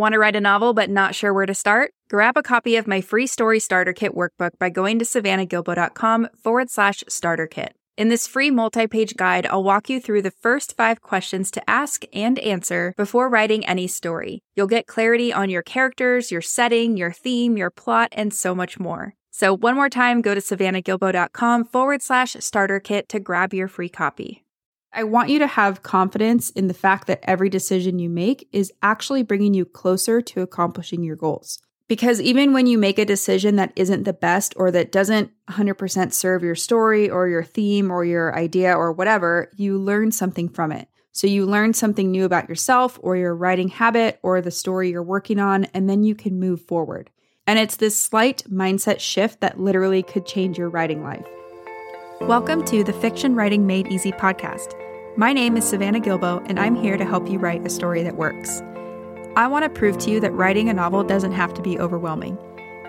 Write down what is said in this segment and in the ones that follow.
Want to write a novel but not sure where to start? Grab a copy of my free story starter kit workbook by going to savannahgilbo.com forward slash starter kit. In this free multi page guide, I'll walk you through the first five questions to ask and answer before writing any story. You'll get clarity on your characters, your setting, your theme, your plot, and so much more. So, one more time, go to savannahgilbo.com forward slash starter kit to grab your free copy. I want you to have confidence in the fact that every decision you make is actually bringing you closer to accomplishing your goals. Because even when you make a decision that isn't the best or that doesn't 100% serve your story or your theme or your idea or whatever, you learn something from it. So you learn something new about yourself or your writing habit or the story you're working on, and then you can move forward. And it's this slight mindset shift that literally could change your writing life. Welcome to the Fiction Writing Made Easy podcast. My name is Savannah Gilbo, and I'm here to help you write a story that works. I want to prove to you that writing a novel doesn't have to be overwhelming.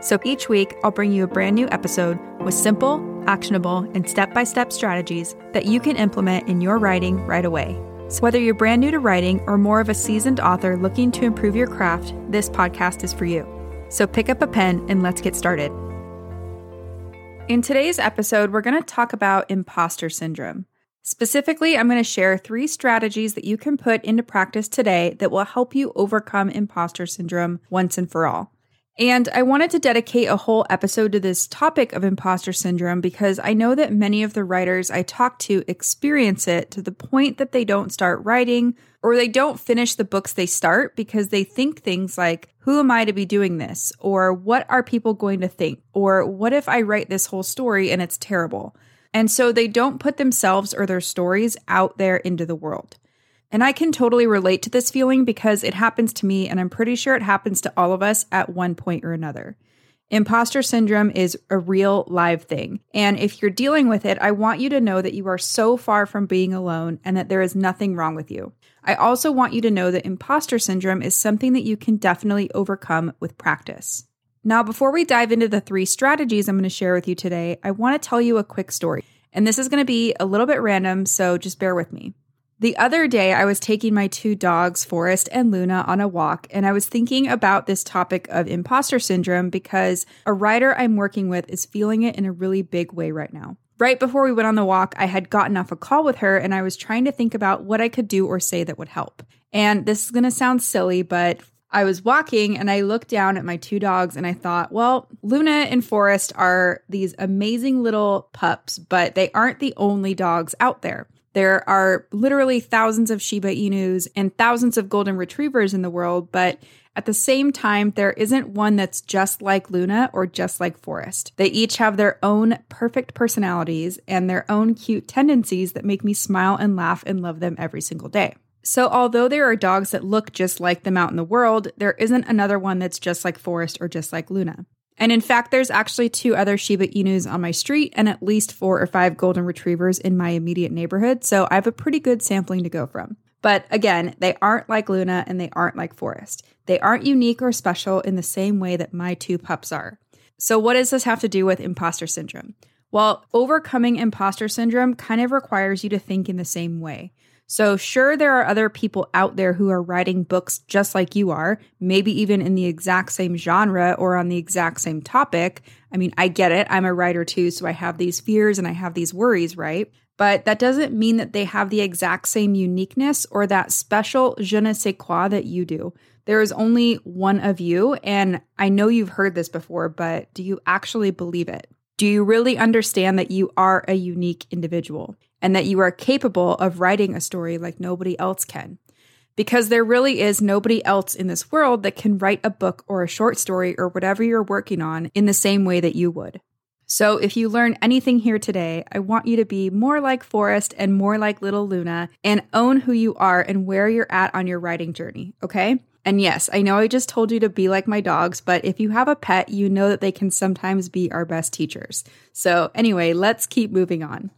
So each week, I'll bring you a brand new episode with simple, actionable, and step by step strategies that you can implement in your writing right away. So, whether you're brand new to writing or more of a seasoned author looking to improve your craft, this podcast is for you. So, pick up a pen and let's get started. In today's episode, we're going to talk about imposter syndrome. Specifically, I'm going to share three strategies that you can put into practice today that will help you overcome imposter syndrome once and for all. And I wanted to dedicate a whole episode to this topic of imposter syndrome because I know that many of the writers I talk to experience it to the point that they don't start writing or they don't finish the books they start because they think things like, Who am I to be doing this? Or what are people going to think? Or what if I write this whole story and it's terrible? And so they don't put themselves or their stories out there into the world. And I can totally relate to this feeling because it happens to me, and I'm pretty sure it happens to all of us at one point or another. Imposter syndrome is a real live thing. And if you're dealing with it, I want you to know that you are so far from being alone and that there is nothing wrong with you. I also want you to know that imposter syndrome is something that you can definitely overcome with practice. Now, before we dive into the three strategies I'm going to share with you today, I want to tell you a quick story. And this is going to be a little bit random, so just bear with me. The other day, I was taking my two dogs, Forrest and Luna, on a walk, and I was thinking about this topic of imposter syndrome because a writer I'm working with is feeling it in a really big way right now. Right before we went on the walk, I had gotten off a call with her and I was trying to think about what I could do or say that would help. And this is going to sound silly, but I was walking and I looked down at my two dogs and I thought, well, Luna and Forrest are these amazing little pups, but they aren't the only dogs out there. There are literally thousands of Shiba Inus and thousands of golden retrievers in the world, but at the same time, there isn't one that's just like Luna or just like Forrest. They each have their own perfect personalities and their own cute tendencies that make me smile and laugh and love them every single day. So, although there are dogs that look just like them out in the world, there isn't another one that's just like Forrest or just like Luna. And in fact, there's actually two other Shiba Inus on my street and at least four or five golden retrievers in my immediate neighborhood. So I have a pretty good sampling to go from. But again, they aren't like Luna and they aren't like Forrest. They aren't unique or special in the same way that my two pups are. So, what does this have to do with imposter syndrome? Well, overcoming imposter syndrome kind of requires you to think in the same way. So, sure, there are other people out there who are writing books just like you are, maybe even in the exact same genre or on the exact same topic. I mean, I get it. I'm a writer too, so I have these fears and I have these worries, right? But that doesn't mean that they have the exact same uniqueness or that special je ne sais quoi that you do. There is only one of you, and I know you've heard this before, but do you actually believe it? Do you really understand that you are a unique individual? And that you are capable of writing a story like nobody else can. Because there really is nobody else in this world that can write a book or a short story or whatever you're working on in the same way that you would. So, if you learn anything here today, I want you to be more like Forrest and more like little Luna and own who you are and where you're at on your writing journey, okay? And yes, I know I just told you to be like my dogs, but if you have a pet, you know that they can sometimes be our best teachers. So, anyway, let's keep moving on.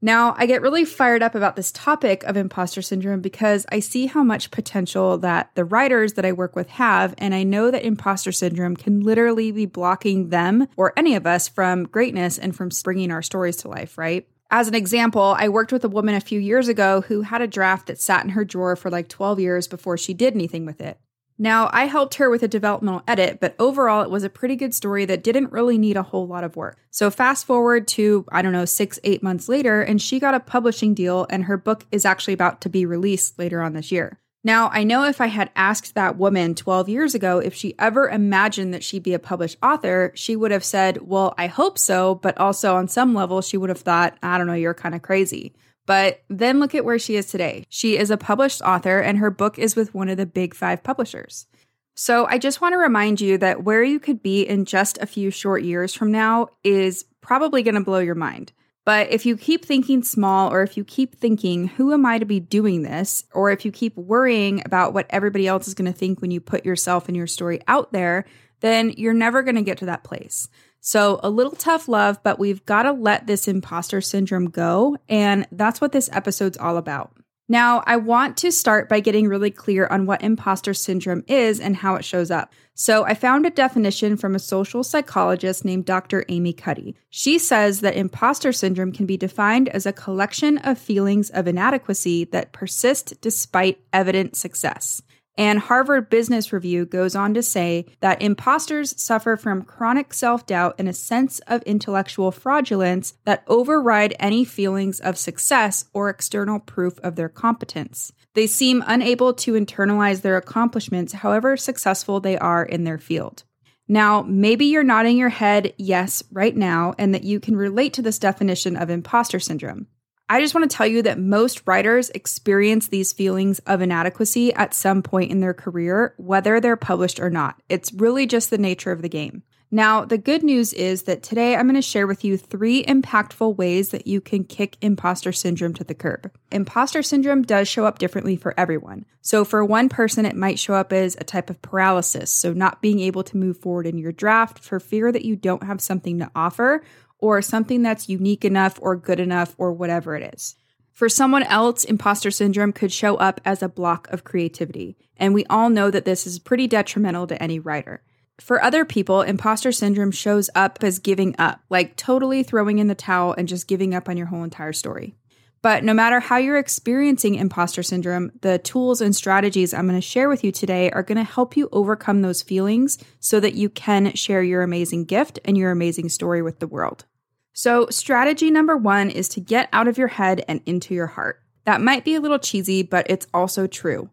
Now, I get really fired up about this topic of imposter syndrome because I see how much potential that the writers that I work with have, and I know that imposter syndrome can literally be blocking them or any of us from greatness and from bringing our stories to life, right? As an example, I worked with a woman a few years ago who had a draft that sat in her drawer for like 12 years before she did anything with it. Now, I helped her with a developmental edit, but overall, it was a pretty good story that didn't really need a whole lot of work. So, fast forward to, I don't know, six, eight months later, and she got a publishing deal, and her book is actually about to be released later on this year. Now, I know if I had asked that woman 12 years ago if she ever imagined that she'd be a published author, she would have said, Well, I hope so, but also on some level, she would have thought, I don't know, you're kind of crazy. But then look at where she is today. She is a published author, and her book is with one of the big five publishers. So I just want to remind you that where you could be in just a few short years from now is probably going to blow your mind. But if you keep thinking small, or if you keep thinking, who am I to be doing this? Or if you keep worrying about what everybody else is going to think when you put yourself and your story out there, then you're never going to get to that place. So, a little tough love, but we've got to let this imposter syndrome go. And that's what this episode's all about. Now, I want to start by getting really clear on what imposter syndrome is and how it shows up. So, I found a definition from a social psychologist named Dr. Amy Cuddy. She says that imposter syndrome can be defined as a collection of feelings of inadequacy that persist despite evident success. And Harvard Business Review goes on to say that imposters suffer from chronic self doubt and a sense of intellectual fraudulence that override any feelings of success or external proof of their competence. They seem unable to internalize their accomplishments, however successful they are in their field. Now, maybe you're nodding your head yes right now, and that you can relate to this definition of imposter syndrome. I just want to tell you that most writers experience these feelings of inadequacy at some point in their career, whether they're published or not. It's really just the nature of the game. Now, the good news is that today I'm going to share with you three impactful ways that you can kick imposter syndrome to the curb. Imposter syndrome does show up differently for everyone. So, for one person, it might show up as a type of paralysis, so not being able to move forward in your draft for fear that you don't have something to offer or something that's unique enough or good enough or whatever it is. For someone else, imposter syndrome could show up as a block of creativity, and we all know that this is pretty detrimental to any writer. For other people, imposter syndrome shows up as giving up, like totally throwing in the towel and just giving up on your whole entire story. But no matter how you're experiencing imposter syndrome, the tools and strategies I'm going to share with you today are going to help you overcome those feelings so that you can share your amazing gift and your amazing story with the world. So, strategy number one is to get out of your head and into your heart. That might be a little cheesy, but it's also true.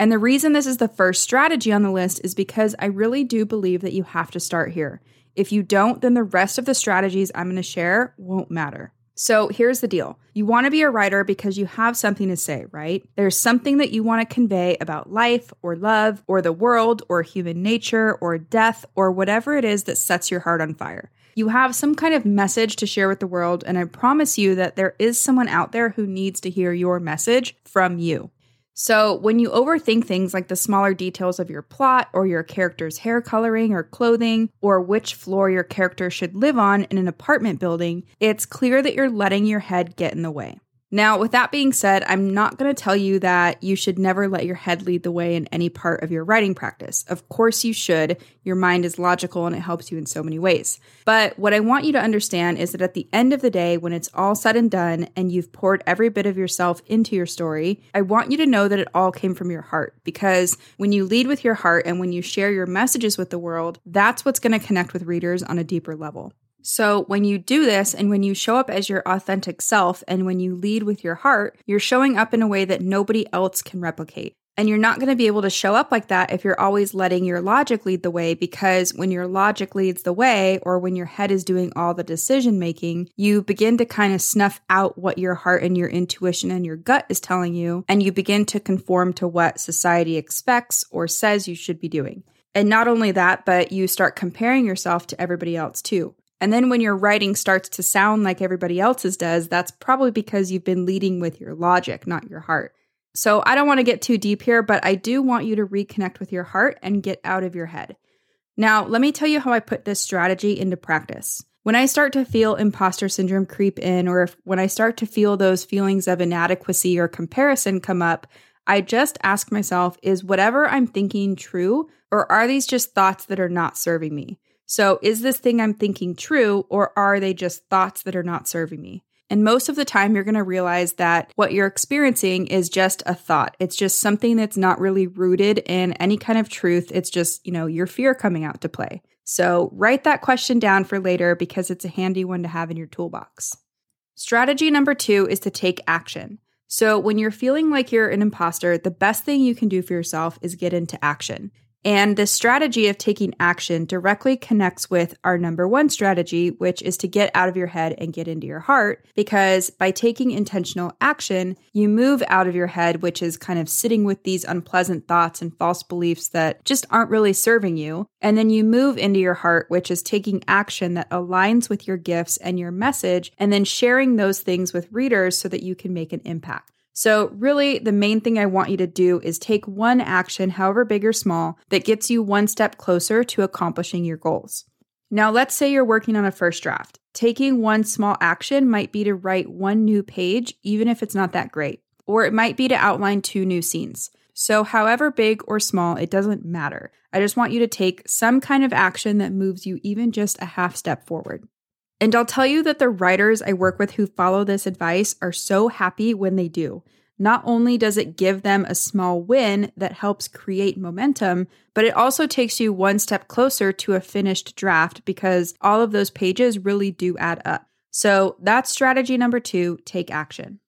And the reason this is the first strategy on the list is because I really do believe that you have to start here. If you don't, then the rest of the strategies I'm going to share won't matter. So here's the deal. You want to be a writer because you have something to say, right? There's something that you want to convey about life or love or the world or human nature or death or whatever it is that sets your heart on fire. You have some kind of message to share with the world, and I promise you that there is someone out there who needs to hear your message from you. So, when you overthink things like the smaller details of your plot, or your character's hair coloring or clothing, or which floor your character should live on in an apartment building, it's clear that you're letting your head get in the way. Now, with that being said, I'm not going to tell you that you should never let your head lead the way in any part of your writing practice. Of course, you should. Your mind is logical and it helps you in so many ways. But what I want you to understand is that at the end of the day, when it's all said and done and you've poured every bit of yourself into your story, I want you to know that it all came from your heart. Because when you lead with your heart and when you share your messages with the world, that's what's going to connect with readers on a deeper level. So, when you do this and when you show up as your authentic self and when you lead with your heart, you're showing up in a way that nobody else can replicate. And you're not going to be able to show up like that if you're always letting your logic lead the way, because when your logic leads the way, or when your head is doing all the decision making, you begin to kind of snuff out what your heart and your intuition and your gut is telling you, and you begin to conform to what society expects or says you should be doing. And not only that, but you start comparing yourself to everybody else too. And then when your writing starts to sound like everybody else's does, that's probably because you've been leading with your logic, not your heart. So I don't want to get too deep here, but I do want you to reconnect with your heart and get out of your head. Now, let me tell you how I put this strategy into practice. When I start to feel imposter syndrome creep in, or if, when I start to feel those feelings of inadequacy or comparison come up, I just ask myself, is whatever I'm thinking true, or are these just thoughts that are not serving me? So, is this thing I'm thinking true, or are they just thoughts that are not serving me? And most of the time, you're going to realize that what you're experiencing is just a thought. It's just something that's not really rooted in any kind of truth. It's just, you know, your fear coming out to play. So write that question down for later because it's a handy one to have in your toolbox. Strategy number two is to take action. So when you're feeling like you're an imposter, the best thing you can do for yourself is get into action. And the strategy of taking action directly connects with our number one strategy, which is to get out of your head and get into your heart. Because by taking intentional action, you move out of your head, which is kind of sitting with these unpleasant thoughts and false beliefs that just aren't really serving you. And then you move into your heart, which is taking action that aligns with your gifts and your message, and then sharing those things with readers so that you can make an impact. So, really, the main thing I want you to do is take one action, however big or small, that gets you one step closer to accomplishing your goals. Now, let's say you're working on a first draft. Taking one small action might be to write one new page, even if it's not that great, or it might be to outline two new scenes. So, however big or small, it doesn't matter. I just want you to take some kind of action that moves you even just a half step forward. And I'll tell you that the writers I work with who follow this advice are so happy when they do. Not only does it give them a small win that helps create momentum, but it also takes you one step closer to a finished draft because all of those pages really do add up. So that's strategy number two take action.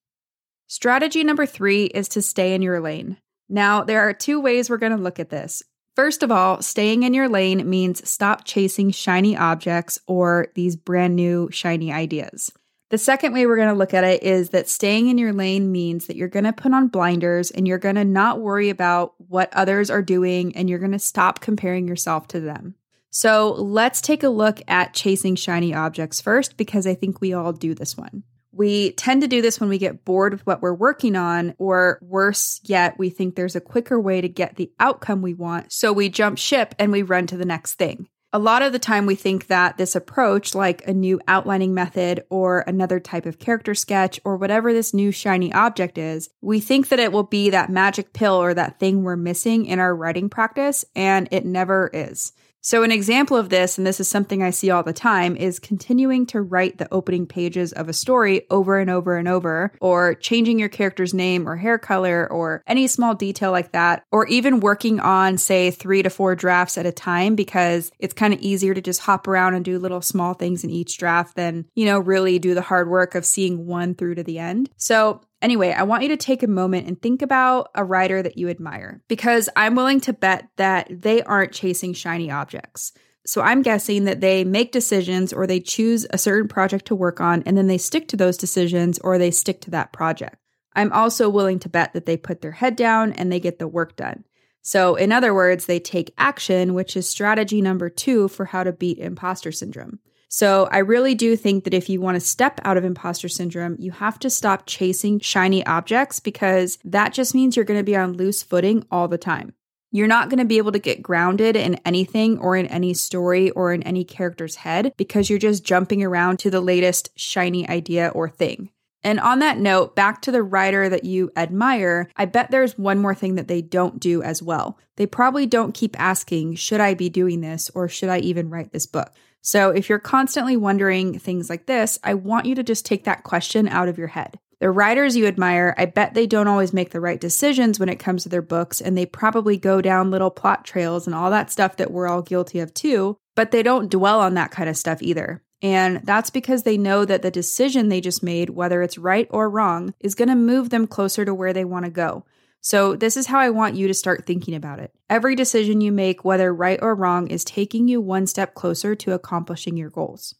Strategy number three is to stay in your lane. Now, there are two ways we're going to look at this. First of all, staying in your lane means stop chasing shiny objects or these brand new shiny ideas. The second way we're going to look at it is that staying in your lane means that you're going to put on blinders and you're going to not worry about what others are doing and you're going to stop comparing yourself to them. So let's take a look at chasing shiny objects first because I think we all do this one. We tend to do this when we get bored with what we're working on, or worse yet, we think there's a quicker way to get the outcome we want. So we jump ship and we run to the next thing. A lot of the time, we think that this approach, like a new outlining method or another type of character sketch or whatever this new shiny object is, we think that it will be that magic pill or that thing we're missing in our writing practice, and it never is. So, an example of this, and this is something I see all the time, is continuing to write the opening pages of a story over and over and over, or changing your character's name or hair color, or any small detail like that, or even working on, say, three to four drafts at a time because it's kind of easier to just hop around and do little small things in each draft than, you know, really do the hard work of seeing one through to the end. So, Anyway, I want you to take a moment and think about a writer that you admire because I'm willing to bet that they aren't chasing shiny objects. So I'm guessing that they make decisions or they choose a certain project to work on and then they stick to those decisions or they stick to that project. I'm also willing to bet that they put their head down and they get the work done. So, in other words, they take action, which is strategy number two for how to beat imposter syndrome. So I really do think that if you want to step out of imposter syndrome, you have to stop chasing shiny objects because that just means you're going to be on loose footing all the time. You're not going to be able to get grounded in anything or in any story or in any character's head because you're just jumping around to the latest shiny idea or thing. And on that note, back to the writer that you admire, I bet there's one more thing that they don't do as well. They probably don't keep asking, should I be doing this or should I even write this book? So if you're constantly wondering things like this, I want you to just take that question out of your head. The writers you admire, I bet they don't always make the right decisions when it comes to their books, and they probably go down little plot trails and all that stuff that we're all guilty of too, but they don't dwell on that kind of stuff either. And that's because they know that the decision they just made, whether it's right or wrong, is going to move them closer to where they want to go. So, this is how I want you to start thinking about it. Every decision you make, whether right or wrong, is taking you one step closer to accomplishing your goals.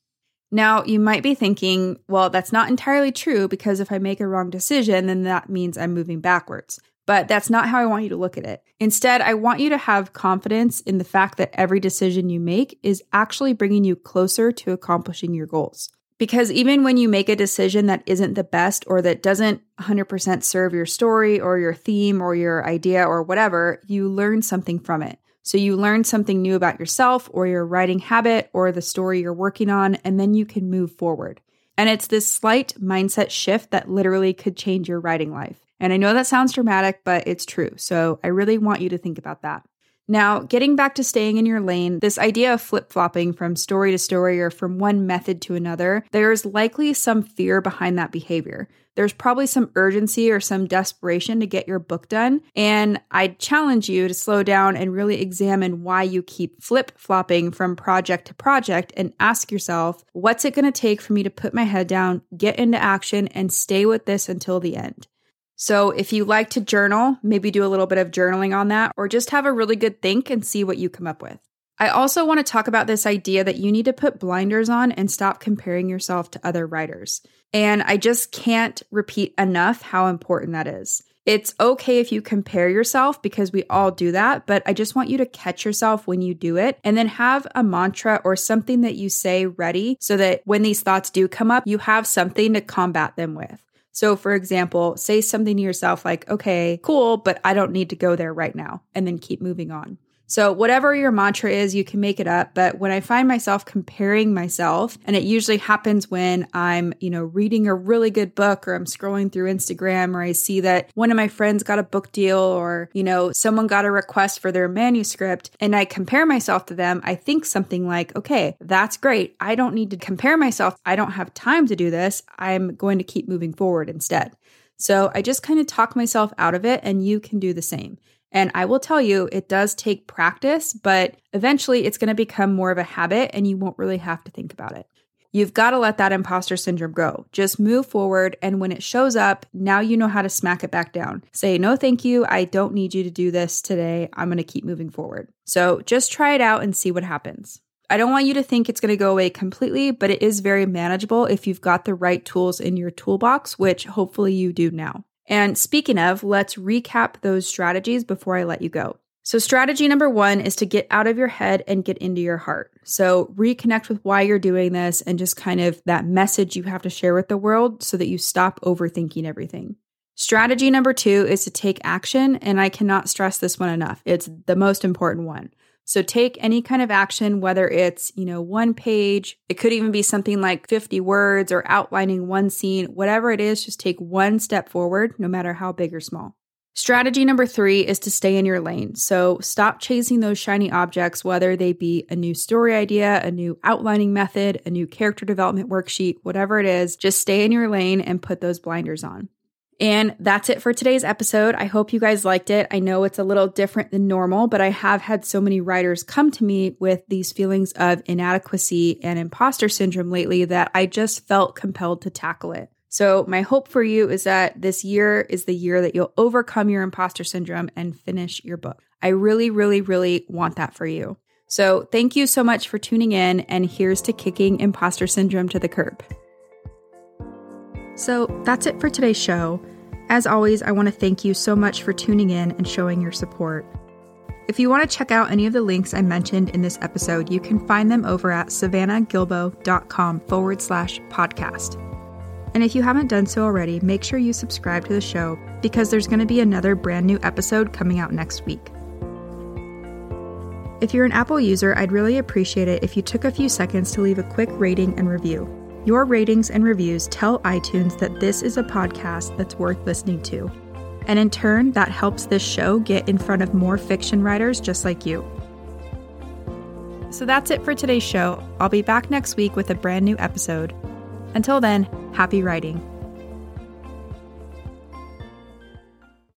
Now, you might be thinking, well, that's not entirely true because if I make a wrong decision, then that means I'm moving backwards. But that's not how I want you to look at it. Instead, I want you to have confidence in the fact that every decision you make is actually bringing you closer to accomplishing your goals. Because even when you make a decision that isn't the best or that doesn't 100% serve your story or your theme or your idea or whatever, you learn something from it. So you learn something new about yourself or your writing habit or the story you're working on, and then you can move forward. And it's this slight mindset shift that literally could change your writing life. And I know that sounds dramatic, but it's true. So I really want you to think about that. Now, getting back to staying in your lane, this idea of flip flopping from story to story or from one method to another, there's likely some fear behind that behavior. There's probably some urgency or some desperation to get your book done. And I challenge you to slow down and really examine why you keep flip flopping from project to project and ask yourself, what's it going to take for me to put my head down, get into action, and stay with this until the end? So, if you like to journal, maybe do a little bit of journaling on that, or just have a really good think and see what you come up with. I also want to talk about this idea that you need to put blinders on and stop comparing yourself to other writers. And I just can't repeat enough how important that is. It's okay if you compare yourself because we all do that, but I just want you to catch yourself when you do it and then have a mantra or something that you say ready so that when these thoughts do come up, you have something to combat them with. So, for example, say something to yourself like, okay, cool, but I don't need to go there right now, and then keep moving on. So, whatever your mantra is, you can make it up. But when I find myself comparing myself, and it usually happens when I'm, you know, reading a really good book or I'm scrolling through Instagram or I see that one of my friends got a book deal or, you know, someone got a request for their manuscript and I compare myself to them, I think something like, okay, that's great. I don't need to compare myself. I don't have time to do this. I'm going to keep moving forward instead. So I just kind of talk myself out of it, and you can do the same. And I will tell you, it does take practice, but eventually it's going to become more of a habit and you won't really have to think about it. You've got to let that imposter syndrome go. Just move forward. And when it shows up, now you know how to smack it back down. Say, no, thank you. I don't need you to do this today. I'm going to keep moving forward. So just try it out and see what happens. I don't want you to think it's going to go away completely, but it is very manageable if you've got the right tools in your toolbox, which hopefully you do now. And speaking of, let's recap those strategies before I let you go. So, strategy number one is to get out of your head and get into your heart. So, reconnect with why you're doing this and just kind of that message you have to share with the world so that you stop overthinking everything. Strategy number two is to take action. And I cannot stress this one enough. It's the most important one. So take any kind of action, whether it's, you know, one page, it could even be something like 50 words or outlining one scene, whatever it is, just take one step forward, no matter how big or small. Strategy number three is to stay in your lane. So stop chasing those shiny objects, whether they be a new story idea, a new outlining method, a new character development worksheet, whatever it is, just stay in your lane and put those blinders on. And that's it for today's episode. I hope you guys liked it. I know it's a little different than normal, but I have had so many writers come to me with these feelings of inadequacy and imposter syndrome lately that I just felt compelled to tackle it. So, my hope for you is that this year is the year that you'll overcome your imposter syndrome and finish your book. I really, really, really want that for you. So, thank you so much for tuning in, and here's to kicking imposter syndrome to the curb. So that's it for today's show. As always, I want to thank you so much for tuning in and showing your support. If you want to check out any of the links I mentioned in this episode, you can find them over at savannahgilbo.com forward slash podcast. And if you haven't done so already, make sure you subscribe to the show because there's going to be another brand new episode coming out next week. If you're an Apple user, I'd really appreciate it if you took a few seconds to leave a quick rating and review. Your ratings and reviews tell iTunes that this is a podcast that's worth listening to. And in turn, that helps this show get in front of more fiction writers just like you. So that's it for today's show. I'll be back next week with a brand new episode. Until then, happy writing.